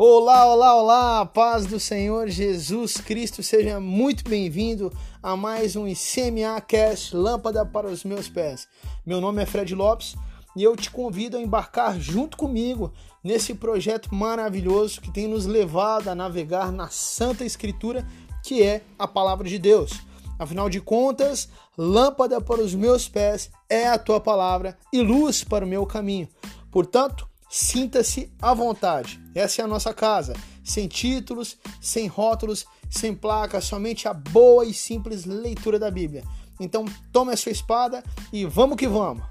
Olá, olá, olá, paz do Senhor Jesus Cristo, seja muito bem-vindo a mais um ICMA Cast Lâmpada para os meus pés. Meu nome é Fred Lopes e eu te convido a embarcar junto comigo nesse projeto maravilhoso que tem nos levado a navegar na Santa Escritura, que é a Palavra de Deus. Afinal de contas, lâmpada para os meus pés é a tua palavra e luz para o meu caminho. Portanto, Sinta-se à vontade. Essa é a nossa casa. Sem títulos, sem rótulos, sem placas, somente a boa e simples leitura da Bíblia. Então, tome a sua espada e vamos que vamos.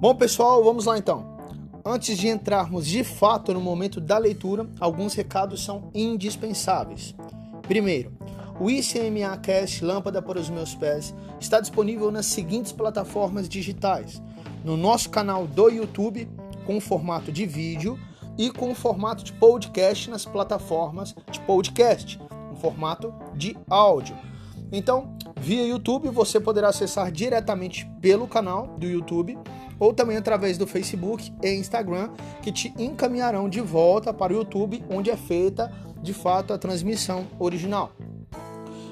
Bom, pessoal, vamos lá então. Antes de entrarmos de fato no momento da leitura, alguns recados são indispensáveis. Primeiro, o ICMA Cast Lâmpada para os Meus Pés está disponível nas seguintes plataformas digitais: no nosso canal do YouTube, com formato de vídeo, e com formato de podcast nas plataformas de podcast, em formato de áudio. Então, via YouTube, você poderá acessar diretamente pelo canal do YouTube ou também através do Facebook e Instagram, que te encaminharão de volta para o YouTube, onde é feita de fato a transmissão original.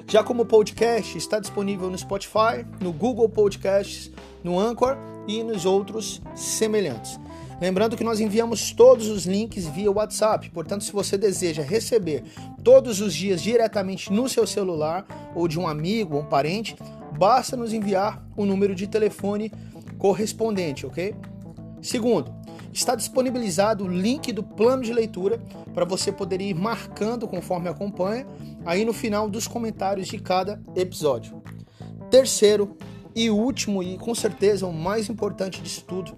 Já como podcast, está disponível no Spotify, no Google Podcasts, no Anchor e nos outros semelhantes. Lembrando que nós enviamos todos os links via WhatsApp, portanto, se você deseja receber todos os dias diretamente no seu celular ou de um amigo ou um parente, basta nos enviar o número de telefone correspondente, ok? Segundo, está disponibilizado o link do plano de leitura para você poder ir marcando conforme acompanha aí no final dos comentários de cada episódio. Terceiro e último e com certeza o mais importante disso tudo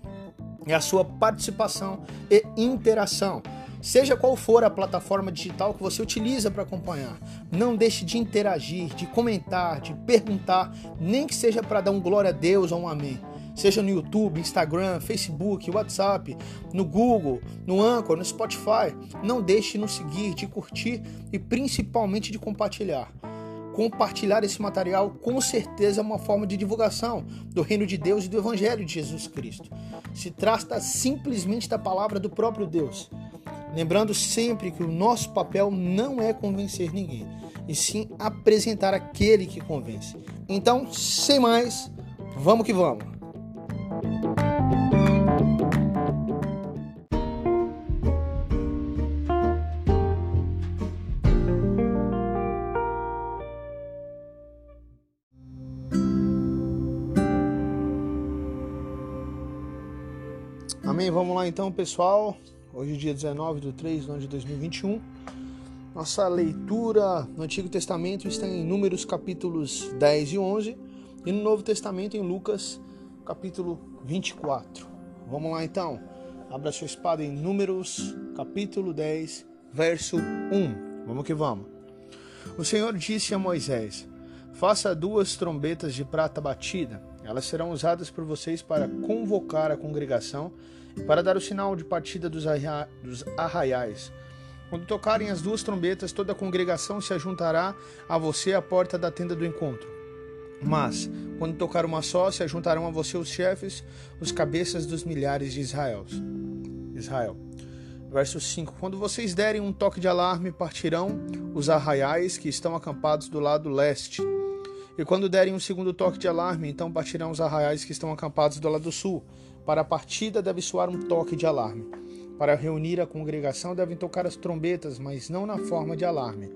é a sua participação e interação. Seja qual for a plataforma digital que você utiliza para acompanhar, não deixe de interagir, de comentar, de perguntar, nem que seja para dar um glória a Deus ou um amém seja no YouTube, Instagram, Facebook, WhatsApp, no Google, no Anchor, no Spotify. Não deixe de nos seguir, de curtir e principalmente de compartilhar. Compartilhar esse material com certeza é uma forma de divulgação do reino de Deus e do Evangelho de Jesus Cristo. Se trata simplesmente da palavra do próprio Deus. Lembrando sempre que o nosso papel não é convencer ninguém, e sim apresentar aquele que convence. Então, sem mais, vamos que vamos! Vamos lá então, pessoal. Hoje, dia 19 de 3 de 2021. Nossa leitura no Antigo Testamento está em Números capítulos 10 e 11 e no Novo Testamento em Lucas capítulo 24. Vamos lá então. Abra sua espada em Números, capítulo 10, verso 1. Vamos que vamos. O Senhor disse a Moisés: Faça duas trombetas de prata batida. Elas serão usadas por vocês para convocar a congregação para dar o sinal de partida dos, arraiais. Quando tocarem as duas trombetas, toda a congregação se ajuntará a você à porta da tenda do encontro. Mas, quando tocar uma só, se juntarão a você os chefes, os cabeças dos milhares de Israel. Israel. Verso 5: Quando vocês derem um toque de alarme, partirão os arraiais que estão acampados do lado leste. E quando derem um segundo toque de alarme, então partirão os arraiais que estão acampados do lado sul. Para a partida deve soar um toque de alarme. Para reunir a congregação devem tocar as trombetas, mas não na forma de alarme.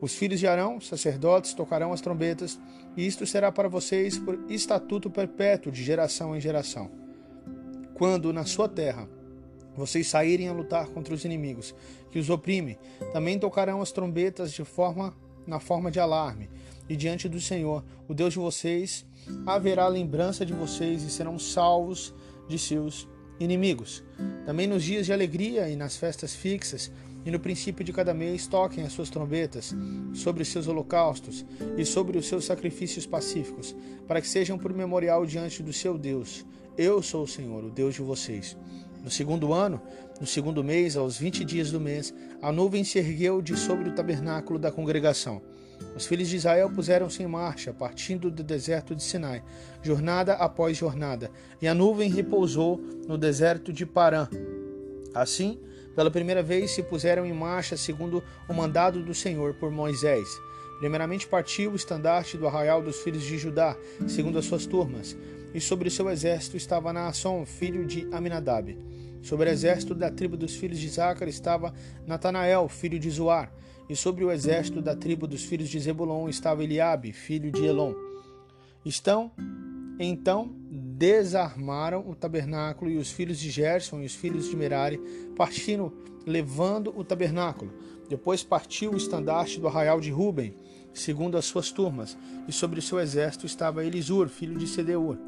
Os filhos de Arão, sacerdotes, tocarão as trombetas, e isto será para vocês por estatuto perpétuo de geração em geração. Quando na sua terra vocês saírem a lutar contra os inimigos que os oprimem, também tocarão as trombetas de forma na forma de alarme, e diante do Senhor, o Deus de vocês, haverá lembrança de vocês e serão salvos de seus inimigos. Também nos dias de alegria e nas festas fixas, e no princípio de cada mês toquem as suas trombetas sobre os seus holocaustos e sobre os seus sacrifícios pacíficos, para que sejam por memorial diante do seu Deus. Eu sou o Senhor, o Deus de vocês. No segundo ano, no segundo mês, aos vinte dias do mês, a nuvem se ergueu de sobre o tabernáculo da congregação. Os filhos de Israel puseram-se em marcha, partindo do deserto de Sinai, jornada após jornada, e a nuvem repousou no deserto de Parã. Assim, pela primeira vez se puseram em marcha segundo o mandado do Senhor por Moisés. Primeiramente partiu o estandarte do arraial dos filhos de Judá, segundo as suas turmas, e sobre o seu exército estava Naasson, filho de Aminadab. Sobre o exército da tribo dos filhos de Zácar estava Natanael, filho de Zoar, e sobre o exército da tribo dos filhos de Zebulon estava Eliabe, filho de Elon. Estão então desarmaram o tabernáculo e os filhos de Gerson e os filhos de Merari partiram levando o tabernáculo. Depois partiu o estandarte do arraial de Ruben, segundo as suas turmas, e sobre o seu exército estava Elisur, filho de Sedeur.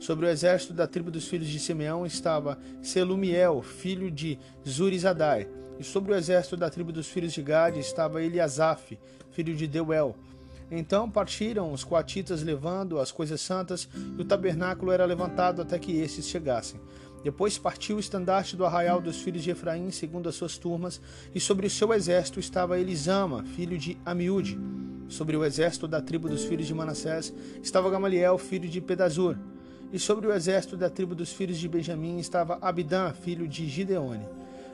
Sobre o exército da tribo dos filhos de Simeão estava Selumiel, filho de Zurizadai. E sobre o exército da tribo dos filhos de Gade estava Eliasaf, filho de Deuel. Então partiram os coatitas levando as coisas santas, e o tabernáculo era levantado até que estes chegassem. Depois partiu o estandarte do arraial dos filhos de Efraim, segundo as suas turmas, e sobre o seu exército estava Elisama, filho de Amiúde. Sobre o exército da tribo dos filhos de Manassés estava Gamaliel, filho de Pedazur. E sobre o exército da tribo dos filhos de Benjamim estava Abidã, filho de Gideone.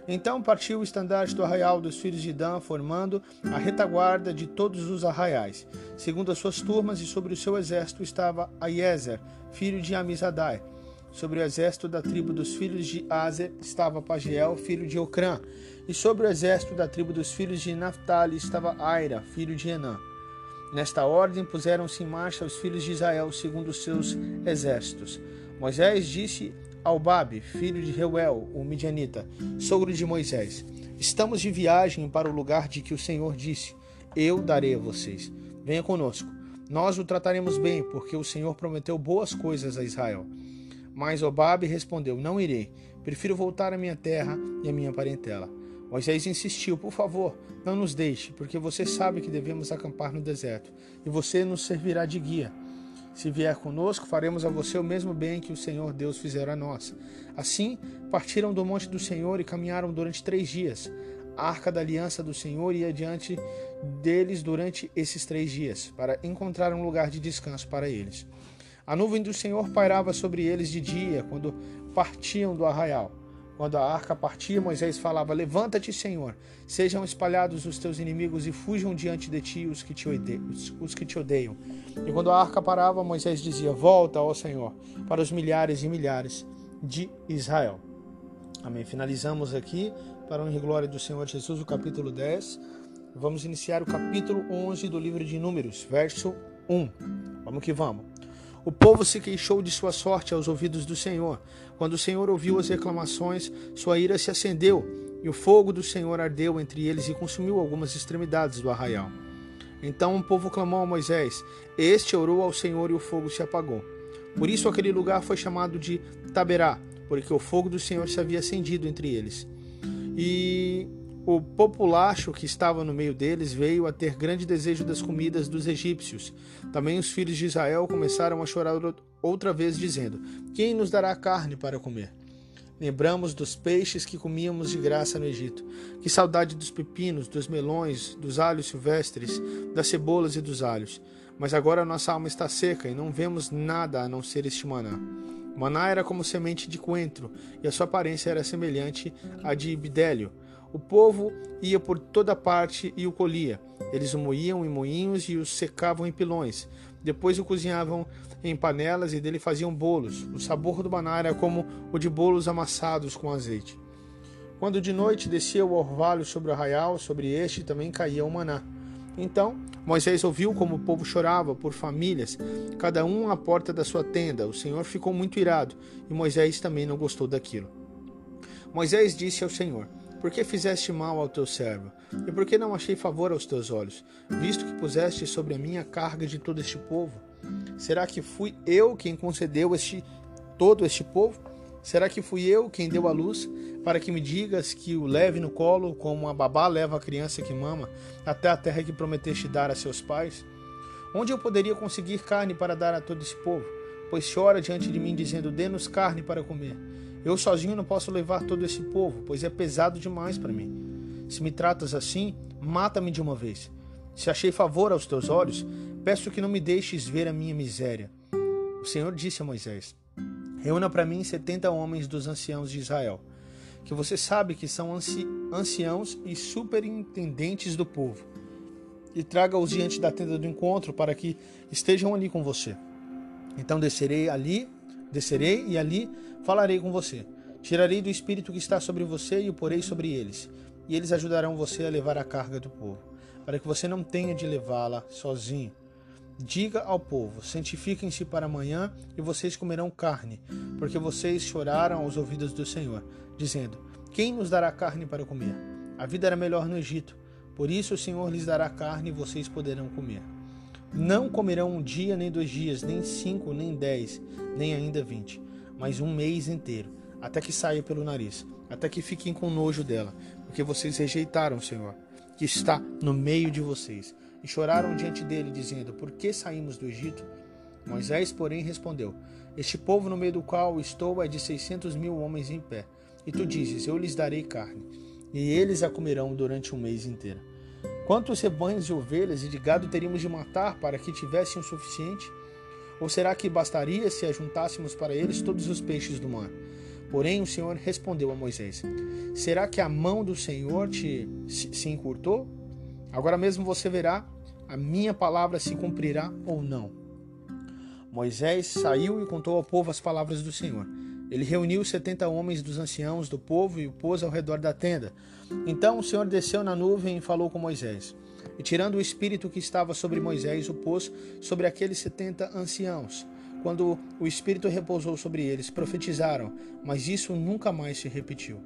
Então partiu o estandarte do arraial dos filhos de Dan, formando a retaguarda de todos os arraiais. Segundo as suas turmas, e sobre o seu exército estava Aiezer, filho de Amizadai. Sobre o exército da tribo dos filhos de Azer estava Pagiel, filho de Ocrã. E sobre o exército da tribo dos filhos de Naphtali estava Aira, filho de Enã. Nesta ordem puseram-se em marcha os filhos de Israel segundo os seus exércitos. Moisés disse Albabe, filho de Reuel, o midianita, sogro de Moisés: Estamos de viagem para o lugar de que o Senhor disse: Eu darei a vocês. Venha conosco. Nós o trataremos bem, porque o Senhor prometeu boas coisas a Israel. Mas Obabe respondeu: Não irei. Prefiro voltar à minha terra e à minha parentela. Moisés insistiu: Por favor, não nos deixe, porque você sabe que devemos acampar no deserto, e você nos servirá de guia. Se vier conosco, faremos a você o mesmo bem que o Senhor Deus fizera a nós. Assim, partiram do monte do Senhor e caminharam durante três dias. A arca da aliança do Senhor ia diante deles durante esses três dias, para encontrar um lugar de descanso para eles. A nuvem do Senhor pairava sobre eles de dia, quando partiam do arraial. Quando a arca partia, Moisés falava: Levanta-te, Senhor, sejam espalhados os teus inimigos e fujam diante de ti os que te, odeiam, os que te odeiam. E quando a arca parava, Moisés dizia: Volta, ó Senhor, para os milhares e milhares de Israel. Amém. Finalizamos aqui, para a honra e glória do Senhor Jesus, o capítulo 10. Vamos iniciar o capítulo 11 do livro de Números, verso 1. Vamos que vamos. O povo se queixou de sua sorte aos ouvidos do Senhor. Quando o Senhor ouviu as reclamações, sua ira se acendeu, e o fogo do Senhor ardeu entre eles e consumiu algumas extremidades do arraial. Então o povo clamou a Moisés. Este orou ao Senhor e o fogo se apagou. Por isso aquele lugar foi chamado de Taberá, porque o fogo do Senhor se havia acendido entre eles. E o populacho que estava no meio deles veio a ter grande desejo das comidas dos egípcios. Também os filhos de Israel começaram a chorar outra vez, dizendo: Quem nos dará carne para comer? Lembramos dos peixes que comíamos de graça no Egito. Que saudade dos pepinos, dos melões, dos alhos silvestres, das cebolas e dos alhos. Mas agora nossa alma está seca e não vemos nada a não ser este maná. Maná era como semente de coentro, e a sua aparência era semelhante à de bidélio o povo ia por toda parte e o colhia. Eles o moíam em moinhos e o secavam em pilões. Depois o cozinhavam em panelas e dele faziam bolos. O sabor do maná era como o de bolos amassados com azeite. Quando de noite descia o orvalho sobre o arraial, sobre este também caía o maná. Então Moisés ouviu como o povo chorava por famílias, cada um à porta da sua tenda. O Senhor ficou muito irado e Moisés também não gostou daquilo. Moisés disse ao Senhor: por que fizeste mal ao teu servo? E por que não achei favor aos teus olhos, visto que puseste sobre a minha carga de todo este povo? Será que fui eu quem concedeu este todo este povo? Será que fui eu quem deu a luz, para que me digas que o leve no colo, como a babá leva a criança que mama, até a terra que prometeste dar a seus pais? Onde eu poderia conseguir carne para dar a todo esse povo? Pois chora diante de mim, dizendo: Dê-nos carne para comer. Eu sozinho não posso levar todo esse povo, pois é pesado demais para mim. Se me tratas assim, mata-me de uma vez. Se achei favor aos teus olhos, peço que não me deixes ver a minha miséria. O Senhor disse a Moisés: Reúna para mim setenta homens dos anciãos de Israel, que você sabe que são anci anciãos e superintendentes do povo, e traga-os diante da tenda do encontro para que estejam ali com você. Então descerei ali, descerei e ali falarei com você. Tirarei do espírito que está sobre você e o porei sobre eles, e eles ajudarão você a levar a carga do povo para que você não tenha de levá-la sozinho. Diga ao povo: santifiquem-se para amanhã e vocês comerão carne, porque vocês choraram aos ouvidos do Senhor, dizendo: Quem nos dará carne para comer? A vida era melhor no Egito, por isso o Senhor lhes dará carne e vocês poderão comer. Não comerão um dia, nem dois dias, nem cinco, nem dez, nem ainda vinte, mas um mês inteiro, até que saia pelo nariz, até que fiquem com nojo dela, porque vocês rejeitaram o Senhor que está no meio de vocês. E choraram diante dele, dizendo: Por que saímos do Egito? Moisés, porém, respondeu: Este povo no meio do qual estou é de seiscentos mil homens em pé. E tu dizes: Eu lhes darei carne, e eles a comerão durante um mês inteiro. Quantos rebanhos de ovelhas e de gado teríamos de matar para que tivessem o suficiente? Ou será que bastaria se ajuntássemos para eles todos os peixes do mar? Porém, o Senhor respondeu a Moisés: Será que a mão do Senhor te se encurtou? Agora mesmo você verá, a minha palavra se cumprirá ou não. Moisés saiu e contou ao povo as palavras do Senhor. Ele reuniu setenta homens dos anciãos do povo e o pôs ao redor da tenda. Então o Senhor desceu na nuvem e falou com Moisés. E tirando o espírito que estava sobre Moisés, o pôs sobre aqueles setenta anciãos. Quando o Espírito repousou sobre eles, profetizaram, mas isso nunca mais se repetiu.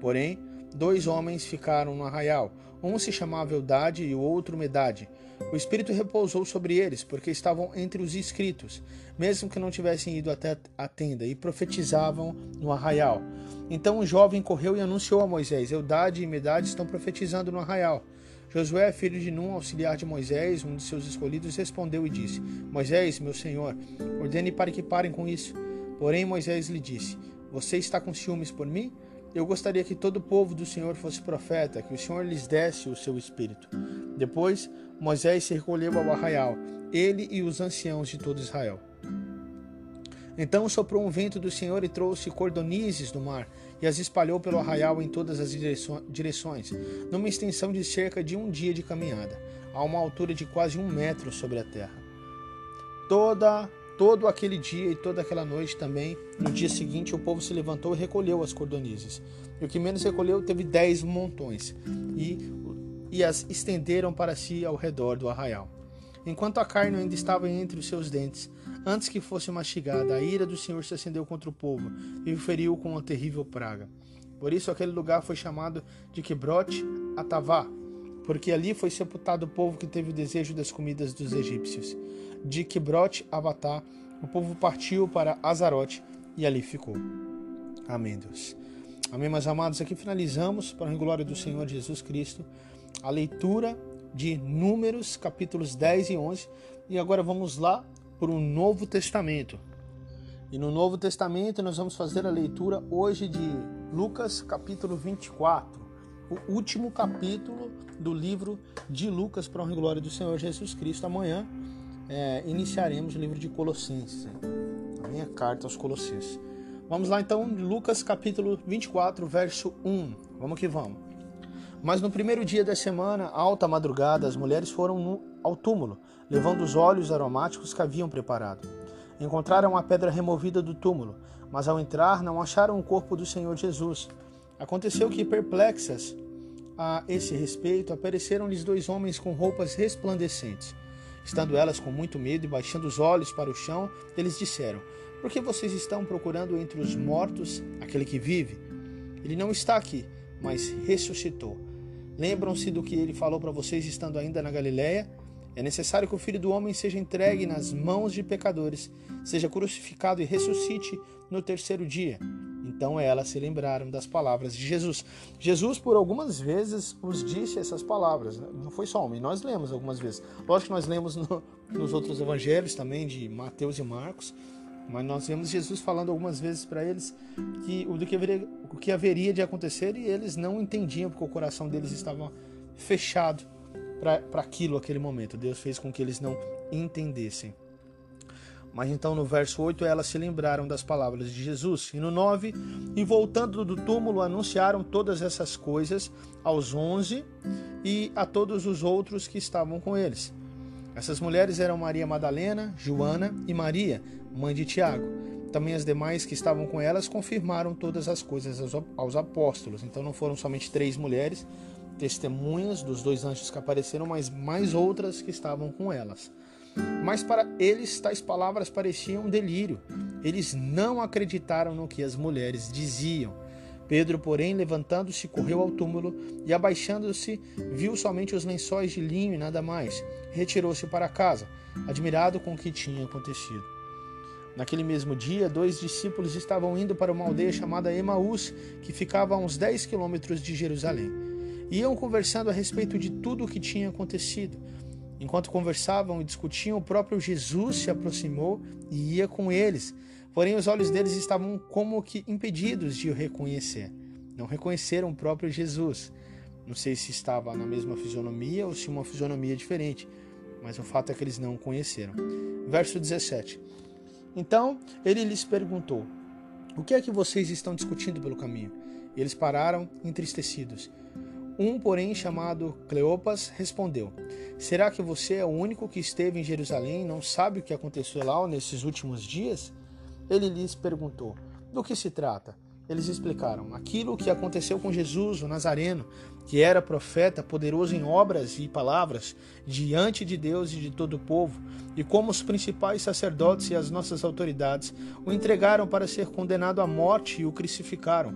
Porém, dois homens ficaram no arraial. Um se chamava Eudade e o outro Medade. O Espírito repousou sobre eles, porque estavam entre os inscritos, mesmo que não tivessem ido até a tenda, e profetizavam no arraial. Então o jovem correu e anunciou a Moisés: Eudade e Medade estão profetizando no arraial. Josué, filho de Num, auxiliar de Moisés, um de seus escolhidos, respondeu e disse: Moisés, meu senhor, ordene para que parem com isso. Porém, Moisés lhe disse: Você está com ciúmes por mim? Eu gostaria que todo o povo do Senhor fosse profeta, que o Senhor lhes desse o seu espírito. Depois, Moisés recolheu ao arraial, ele e os anciãos de todo Israel. Então soprou um vento do Senhor e trouxe cordonizes do mar, e as espalhou pelo arraial em todas as direções, numa extensão de cerca de um dia de caminhada, a uma altura de quase um metro sobre a terra. Toda, todo aquele dia e toda aquela noite também, no dia seguinte, o povo se levantou e recolheu as cordonizes. E o que menos recolheu teve dez montões, e, e as estenderam para si ao redor do arraial. Enquanto a carne ainda estava entre os seus dentes, antes que fosse mastigada, a ira do Senhor se acendeu contra o povo e o feriu com uma terrível praga. Por isso aquele lugar foi chamado de Quebrote Atavá, porque ali foi sepultado o povo que teve o desejo das comidas dos egípcios. De Quebrote Avatá, o povo partiu para Azarote e ali ficou. Amém, Deus. Amém, meus amados. Aqui finalizamos, para a glória do Senhor Jesus Cristo, a leitura de Números, capítulos 10 e 11. E agora vamos lá para o Novo Testamento. E no Novo Testamento nós vamos fazer a leitura hoje de Lucas, capítulo 24, o último capítulo do livro de Lucas para a glória do Senhor Jesus Cristo. Amanhã é, iniciaremos o livro de Colossenses, a minha carta aos Colossenses. Vamos lá então, Lucas capítulo 24, verso 1. Vamos que vamos. Mas no primeiro dia da semana, alta madrugada, as mulheres foram no, ao túmulo, levando os óleos aromáticos que haviam preparado. Encontraram a pedra removida do túmulo, mas ao entrar não acharam o corpo do Senhor Jesus. Aconteceu que, perplexas a esse respeito, apareceram-lhes dois homens com roupas resplandecentes. Estando elas com muito medo e baixando os olhos para o chão, eles disseram: Por que vocês estão procurando entre os mortos aquele que vive? Ele não está aqui, mas ressuscitou. Lembram-se do que ele falou para vocês estando ainda na Galiléia? É necessário que o Filho do Homem seja entregue nas mãos de pecadores, seja crucificado e ressuscite no terceiro dia. Então elas se lembraram das palavras de Jesus. Jesus, por algumas vezes, os disse essas palavras. Né? Não foi só e nós lemos algumas vezes. Lógico que nós lemos no, nos outros evangelhos também, de Mateus e Marcos, Mas nós vemos Jesus falando algumas vezes para eles que o, que haveria, o que haveria de acontecer e eles não entendiam porque o coração deles estava fechado para aquilo, aquele momento. Deus fez com que eles não entendessem. Mas então no verso 8 elas se lembraram das palavras de Jesus. E no 9, e voltando do túmulo, anunciaram todas essas coisas aos onze e a todos os outros que estavam com eles. Essas mulheres eram Maria Madalena, Joana e Maria, mãe de Tiago. Também as demais que estavam com elas confirmaram todas as coisas aos apóstolos. Então não foram somente três mulheres testemunhas dos dois anjos que apareceram, mas mais outras que estavam com elas. Mas para eles tais palavras pareciam um delírio. Eles não acreditaram no que as mulheres diziam. Pedro, porém, levantando-se, correu ao túmulo e, abaixando-se, viu somente os lençóis de linho e nada mais. Retirou-se para casa, admirado com o que tinha acontecido. Naquele mesmo dia, dois discípulos estavam indo para uma aldeia chamada Emaús, que ficava a uns 10 quilômetros de Jerusalém. Iam conversando a respeito de tudo o que tinha acontecido. Enquanto conversavam e discutiam, o próprio Jesus se aproximou e ia com eles. Porém, os olhos deles estavam como que impedidos de o reconhecer. Não reconheceram o próprio Jesus. Não sei se estava na mesma fisionomia ou se uma fisionomia diferente, mas o fato é que eles não o conheceram. Verso 17. Então ele lhes perguntou: O que é que vocês estão discutindo pelo caminho? Eles pararam entristecidos. Um, porém, chamado Cleopas, respondeu: Será que você é o único que esteve em Jerusalém e não sabe o que aconteceu lá nesses últimos dias? Ele lhes perguntou: Do que se trata? Eles explicaram: Aquilo que aconteceu com Jesus, o Nazareno, que era profeta, poderoso em obras e palavras, diante de Deus e de todo o povo, e como os principais sacerdotes e as nossas autoridades o entregaram para ser condenado à morte e o crucificaram.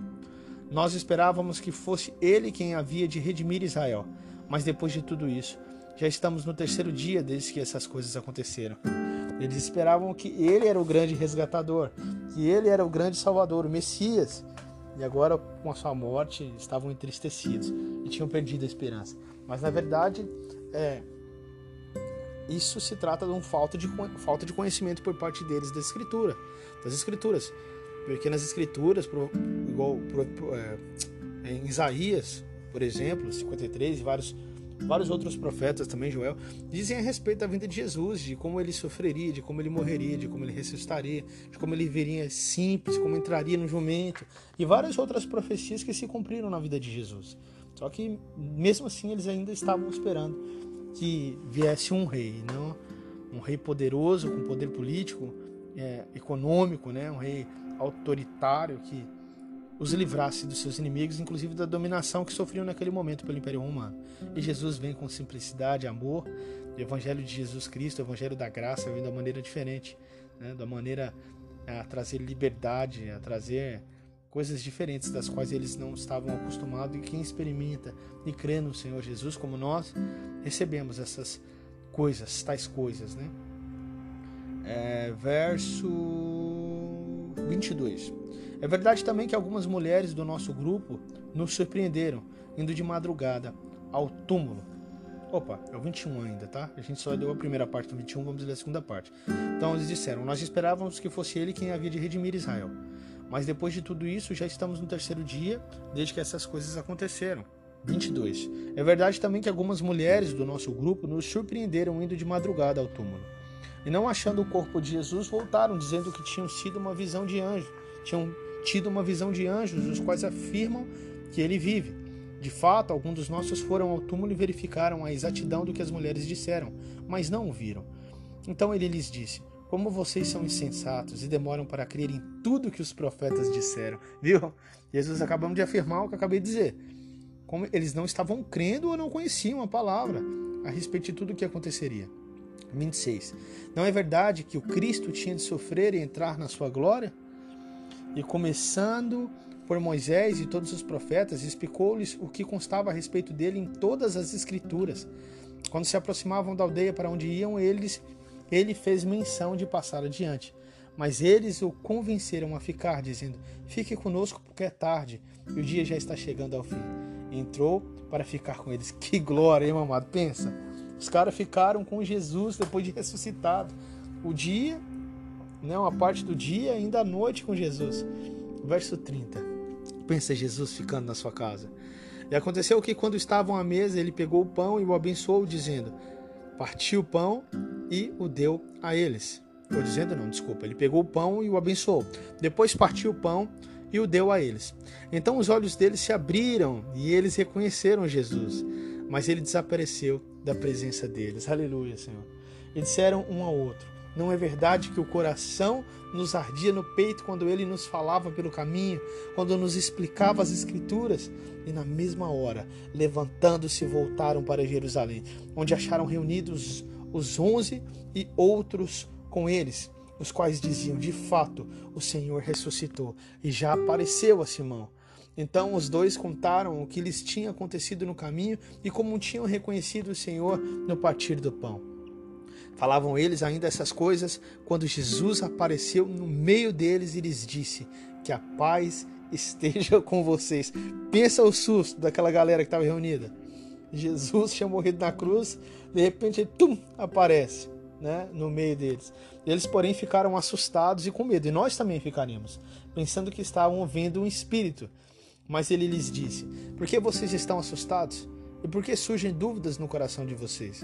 Nós esperávamos que fosse ele quem havia de redimir Israel, mas depois de tudo isso, já estamos no terceiro dia desde que essas coisas aconteceram. Eles esperavam que ele era o grande resgatador, que ele era o grande salvador, o Messias. E agora, com a sua morte, estavam entristecidos tinham perdido a esperança. Mas na verdade, é, isso se trata de uma falta de, falta de conhecimento por parte deles da Escritura, das Escrituras. Porque nas escrituras, igual é, em Isaías, por exemplo, 53 e vários, vários outros profetas também, Joel, dizem a respeito da vinda de Jesus, de como ele sofreria, de como ele morreria, de como ele ressuscitaria, de como ele viria simples, como entraria no jumento, e várias outras profecias que se cumpriram na vida de Jesus. Só que mesmo assim eles ainda estavam esperando que viesse um rei, não um rei poderoso, com poder político, é, econômico, né? um rei autoritário que os livrasse dos seus inimigos, inclusive da dominação que sofriam naquele momento pelo Império Romano. E Jesus vem com simplicidade, amor, o Evangelho de Jesus Cristo, o Evangelho da graça, vem da maneira diferente, né? da maneira a trazer liberdade, a trazer coisas diferentes das quais eles não estavam acostumados. E quem experimenta e crê no Senhor Jesus, como nós, recebemos essas coisas, tais coisas, né? É, verso 22. É verdade também que algumas mulheres do nosso grupo nos surpreenderam indo de madrugada ao túmulo. Opa, é o 21 ainda, tá? A gente só deu a primeira parte do 21, vamos ler a segunda parte. Então eles disseram: Nós esperávamos que fosse ele quem havia de redimir Israel. Mas depois de tudo isso, já estamos no terceiro dia desde que essas coisas aconteceram. 22. É verdade também que algumas mulheres do nosso grupo nos surpreenderam indo de madrugada ao túmulo. E não achando o corpo de Jesus, voltaram dizendo que tinham sido uma visão de anjos, tinham tido uma visão de anjos, os quais afirmam que ele vive. De fato, alguns dos nossos foram ao túmulo e verificaram a exatidão do que as mulheres disseram, mas não o viram. Então ele lhes disse: Como vocês são insensatos e demoram para crer em tudo que os profetas disseram. Viu? Jesus acabamos de afirmar o que eu acabei de dizer. Como eles não estavam crendo ou não conheciam a palavra a respeito de tudo o que aconteceria. 26. Não é verdade que o Cristo tinha de sofrer e entrar na sua glória? E começando por Moisés e todos os profetas, explicou-lhes o que constava a respeito dele em todas as Escrituras. Quando se aproximavam da aldeia para onde iam, eles, ele fez menção de passar adiante. Mas eles o convenceram a ficar, dizendo: Fique conosco, porque é tarde e o dia já está chegando ao fim. Entrou para ficar com eles. Que glória, hein, mamado? Pensa. Os caras ficaram com Jesus depois de ressuscitado. O dia né, uma parte do dia, ainda à noite com Jesus. Verso 30. Pensa Jesus ficando na sua casa. E aconteceu que quando estavam à mesa, ele pegou o pão e o abençoou, dizendo: Partiu o pão e o deu a eles. Ou dizendo não, desculpa. Ele pegou o pão e o abençoou. Depois partiu o pão e o deu a eles. Então os olhos deles se abriram e eles reconheceram Jesus. Mas ele desapareceu da presença deles. Aleluia, Senhor. E disseram um ao outro: Não é verdade que o coração nos ardia no peito quando ele nos falava pelo caminho, quando nos explicava as Escrituras? E na mesma hora, levantando-se, voltaram para Jerusalém, onde acharam reunidos os onze e outros com eles, os quais diziam: De fato, o Senhor ressuscitou e já apareceu a Simão. Então os dois contaram o que lhes tinha acontecido no caminho e como tinham reconhecido o Senhor no partir do pão. Falavam eles ainda essas coisas quando Jesus apareceu no meio deles e lhes disse: Que a paz esteja com vocês. Pensa o susto daquela galera que estava reunida. Jesus tinha morrido na cruz, de repente ele tum, aparece né, no meio deles. Eles, porém, ficaram assustados e com medo, e nós também ficaríamos, pensando que estavam vendo um espírito. Mas ele lhes disse: Por que vocês estão assustados? E por que surgem dúvidas no coração de vocês?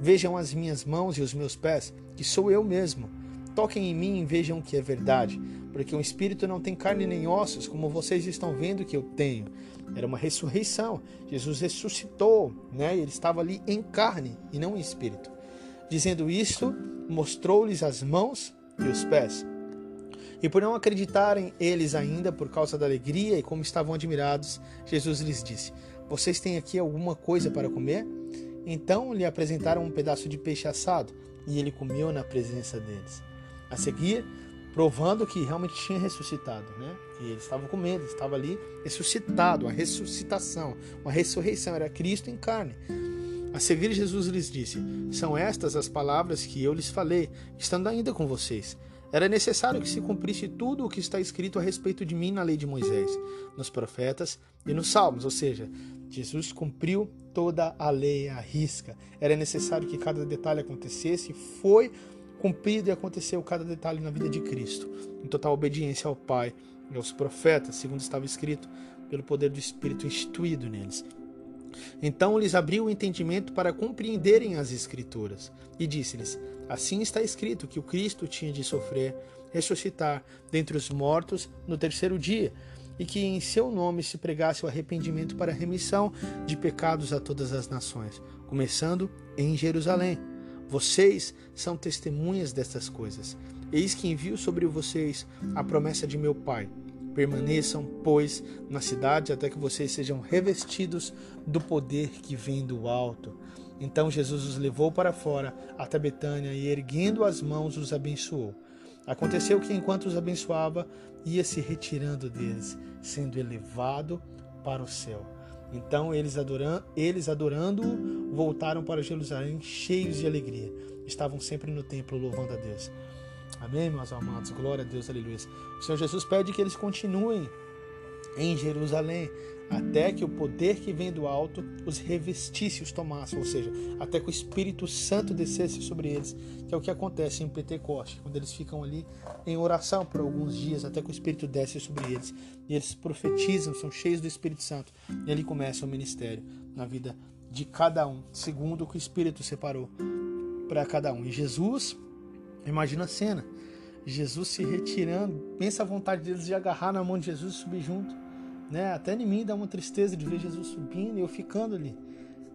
Vejam as minhas mãos e os meus pés, que sou eu mesmo. Toquem em mim e vejam que é verdade, porque um espírito não tem carne nem ossos, como vocês estão vendo que eu tenho. Era uma ressurreição. Jesus ressuscitou, né? Ele estava ali em carne e não em espírito. Dizendo isto, mostrou-lhes as mãos e os pés. E por não acreditarem eles ainda por causa da alegria e como estavam admirados, Jesus lhes disse: vocês têm aqui alguma coisa para comer? Então lhe apresentaram um pedaço de peixe assado e ele comeu na presença deles. A seguir, provando que realmente tinha ressuscitado, né? E eles estavam com medo, estava ali ressuscitado, a ressuscitação, uma ressurreição, era Cristo em carne. A seguir, Jesus lhes disse: São estas as palavras que eu lhes falei, estando ainda com vocês. Era necessário que se cumprisse tudo o que está escrito a respeito de mim na lei de Moisés, nos profetas e nos salmos, ou seja, Jesus cumpriu toda a lei à risca. Era necessário que cada detalhe acontecesse, foi cumprido e aconteceu cada detalhe na vida de Cristo, em total obediência ao Pai e aos profetas, segundo estava escrito pelo poder do Espírito instituído neles. Então lhes abriu o entendimento para compreenderem as Escrituras e disse-lhes: Assim está escrito que o Cristo tinha de sofrer, ressuscitar dentre os mortos no terceiro dia, e que em seu nome se pregasse o arrependimento para a remissão de pecados a todas as nações, começando em Jerusalém. Vocês são testemunhas destas coisas. Eis que envio sobre vocês a promessa de meu Pai. Permaneçam, pois, na cidade até que vocês sejam revestidos do poder que vem do alto. Então Jesus os levou para fora até Betânia e, erguendo as mãos, os abençoou. Aconteceu que, enquanto os abençoava, ia se retirando deles, sendo elevado para o céu. Então eles, adorando, eles adorando-o, voltaram para Jerusalém cheios de alegria. Estavam sempre no templo louvando a Deus. Amém, meus amados? Glória a Deus, aleluia. O Senhor Jesus pede que eles continuem em Jerusalém, até que o poder que vem do alto os revestisse, os tomasse, ou seja, até que o Espírito Santo descesse sobre eles, que é o que acontece em Pentecoste, quando eles ficam ali em oração por alguns dias, até que o Espírito desce sobre eles, e eles profetizam, são cheios do Espírito Santo, e ali começa o ministério na vida de cada um, segundo o que o Espírito separou para cada um. E Jesus, imagina a cena, Jesus se retirando, pensa a vontade deles de agarrar na mão de Jesus e subir junto né? Até em mim dá uma tristeza de ver Jesus subindo e eu ficando ali.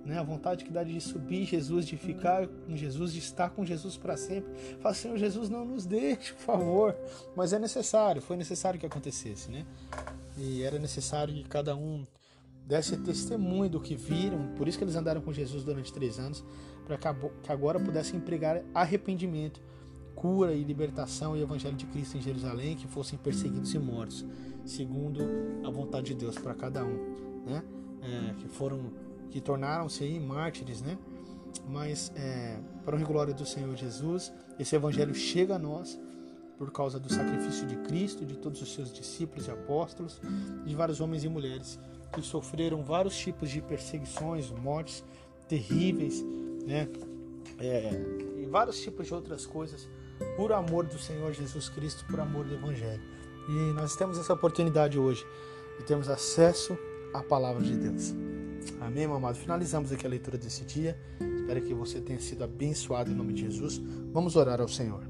Né? A vontade que dá de subir Jesus, de ficar com Jesus, de estar com Jesus para sempre. Fala, Senhor Jesus, não nos deixe, por favor. Mas é necessário, foi necessário que acontecesse, né? E era necessário que cada um desse testemunho do que viram. Por isso que eles andaram com Jesus durante três anos, para que agora pudessem empregar arrependimento, cura e libertação e evangelho de Cristo em Jerusalém, que fossem perseguidos e mortos segundo a vontade de Deus para cada um, né? É, que foram, que tornaram-se aí mártires, né? Mas é, para a glória do Senhor Jesus, esse evangelho chega a nós por causa do sacrifício de Cristo, de todos os seus discípulos e apóstolos, de vários homens e mulheres que sofreram vários tipos de perseguições, mortes terríveis, né? É, e vários tipos de outras coisas por amor do Senhor Jesus Cristo, por amor do Evangelho. E nós temos essa oportunidade hoje de termos acesso à palavra de Deus. Amém, meu amado? Finalizamos aqui a leitura desse dia. Espero que você tenha sido abençoado em nome de Jesus. Vamos orar ao Senhor.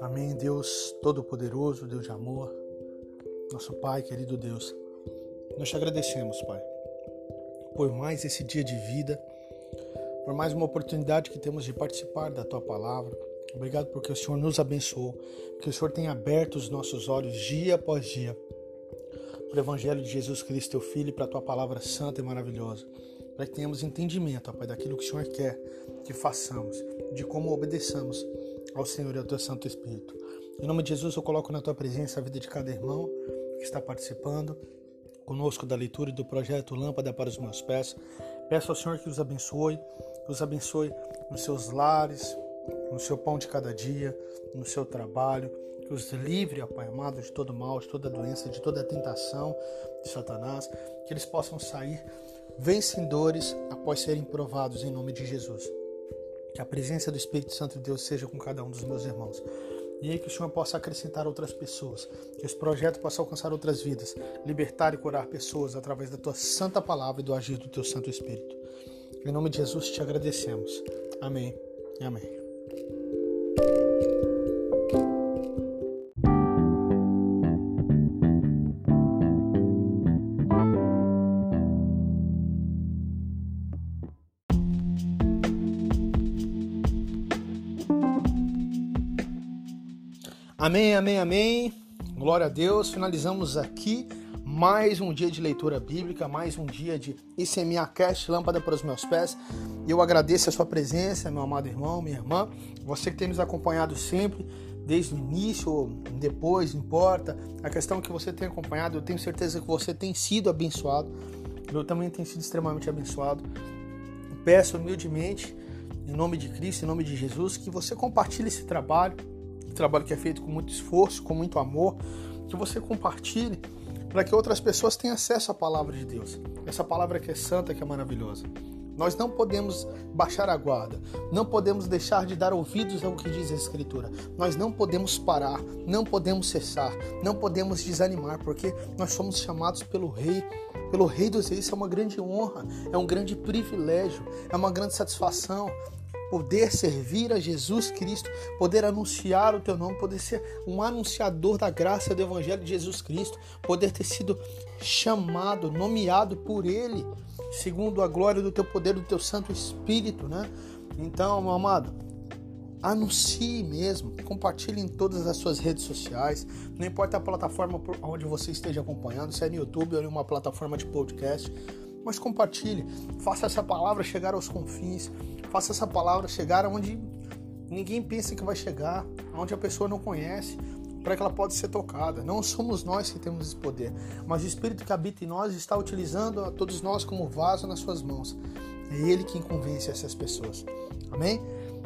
Amém, Deus Todo-Poderoso, Deus de amor, nosso Pai, querido Deus. Nós te agradecemos, Pai, por mais esse dia de vida, por mais uma oportunidade que temos de participar da Tua palavra. Obrigado porque o Senhor nos abençoou, que o Senhor tem aberto os nossos olhos dia após dia para o Evangelho de Jesus Cristo, Teu Filho, e para a Tua palavra santa e maravilhosa, para que tenhamos entendimento, Pai, daquilo que o Senhor quer que façamos, de como obedeçamos ao Senhor e ao Teu Santo Espírito. Em nome de Jesus, eu coloco na Tua presença a vida de cada irmão que está participando, conosco da leitura do projeto Lâmpada para os Meus Pés. Peço ao Senhor que os abençoe, que os abençoe nos seus lares, no seu pão de cada dia, no seu trabalho, que os livre, ó Pai amado, de todo mal, de toda doença, de toda tentação de Satanás, que eles possam sair vencedores após serem provados em nome de Jesus. Que a presença do Espírito Santo de Deus seja com cada um dos meus irmãos. E que o Senhor possa acrescentar outras pessoas, que esse projeto possa alcançar outras vidas, libertar e curar pessoas através da tua santa palavra e do agir do teu Santo Espírito. Em nome de Jesus te agradecemos. Amém amém. Amém, amém, amém. Glória a Deus. Finalizamos aqui mais um dia de leitura bíblica, mais um dia de ICMA Cast, lâmpada para os meus pés. Eu agradeço a sua presença, meu amado irmão, minha irmã, você que tem nos acompanhado sempre, desde o início ou depois, importa. A questão que você tem acompanhado, eu tenho certeza que você tem sido abençoado. Eu também tenho sido extremamente abençoado. Peço humildemente, em nome de Cristo, em nome de Jesus, que você compartilhe esse trabalho trabalho que é feito com muito esforço, com muito amor, que você compartilhe para que outras pessoas tenham acesso à palavra de Deus. Essa palavra que é santa, que é maravilhosa. Nós não podemos baixar a guarda, não podemos deixar de dar ouvidos ao que diz a Escritura. Nós não podemos parar, não podemos cessar, não podemos desanimar, porque nós somos chamados pelo Rei, pelo Rei dos Reis. Isso é uma grande honra, é um grande privilégio, é uma grande satisfação poder servir a Jesus Cristo, poder anunciar o teu nome, poder ser um anunciador da graça do Evangelho de Jesus Cristo, poder ter sido chamado, nomeado por Ele, segundo a glória do teu poder, do teu Santo Espírito, né? Então, meu amado, anuncie mesmo, compartilhe em todas as suas redes sociais, não importa a plataforma onde você esteja acompanhando, se é no YouTube ou em uma plataforma de podcast, mas compartilhe, faça essa palavra chegar aos confins, faça essa palavra chegar onde ninguém pensa que vai chegar, onde a pessoa não conhece, para que ela possa ser tocada. Não somos nós que temos esse poder, mas o Espírito que habita em nós está utilizando a todos nós como vaso nas suas mãos. É Ele quem convence essas pessoas. Amém?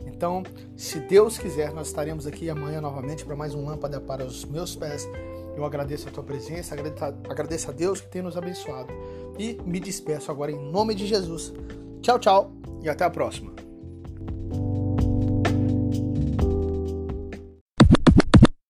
Então, se Deus quiser, nós estaremos aqui amanhã novamente para mais um lâmpada para os meus pés. Eu agradeço a tua presença, agradeço a Deus que tem nos abençoado. E me despeço agora em nome de Jesus. Tchau, tchau e até a próxima.